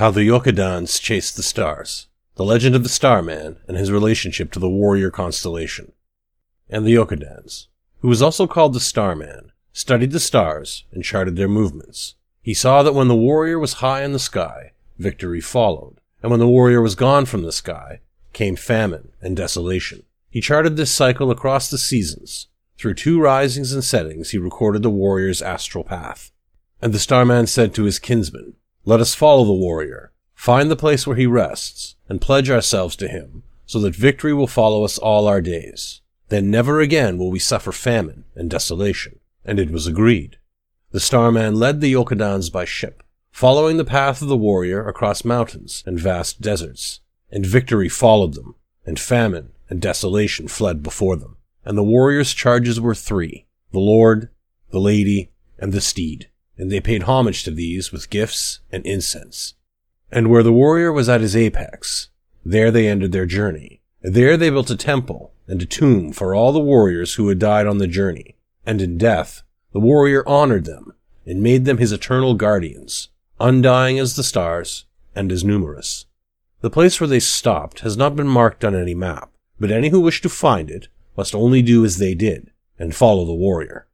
How the Yokudans Chased the Stars. The Legend of the Starman and his relationship to the warrior constellation. And the Yokudans, who was also called the Starman, studied the stars and charted their movements. He saw that when the warrior was high in the sky, victory followed, and when the warrior was gone from the sky, came famine and desolation. He charted this cycle across the seasons. Through two risings and settings, he recorded the warrior's astral path. And the Starman said to his kinsmen, let us follow the warrior, find the place where he rests, and pledge ourselves to him, so that victory will follow us all our days. Then never again will we suffer famine and desolation. And it was agreed. The Starman led the Yokudans by ship, following the path of the warrior across mountains and vast deserts. And victory followed them, and famine and desolation fled before them. And the warrior's charges were three the Lord, the Lady, and the Steed and they paid homage to these with gifts and incense. And where the warrior was at his apex, there they ended their journey. There they built a temple and a tomb for all the warriors who had died on the journey. And in death, the warrior honored them and made them his eternal guardians, undying as the stars and as numerous. The place where they stopped has not been marked on any map, but any who wish to find it must only do as they did and follow the warrior.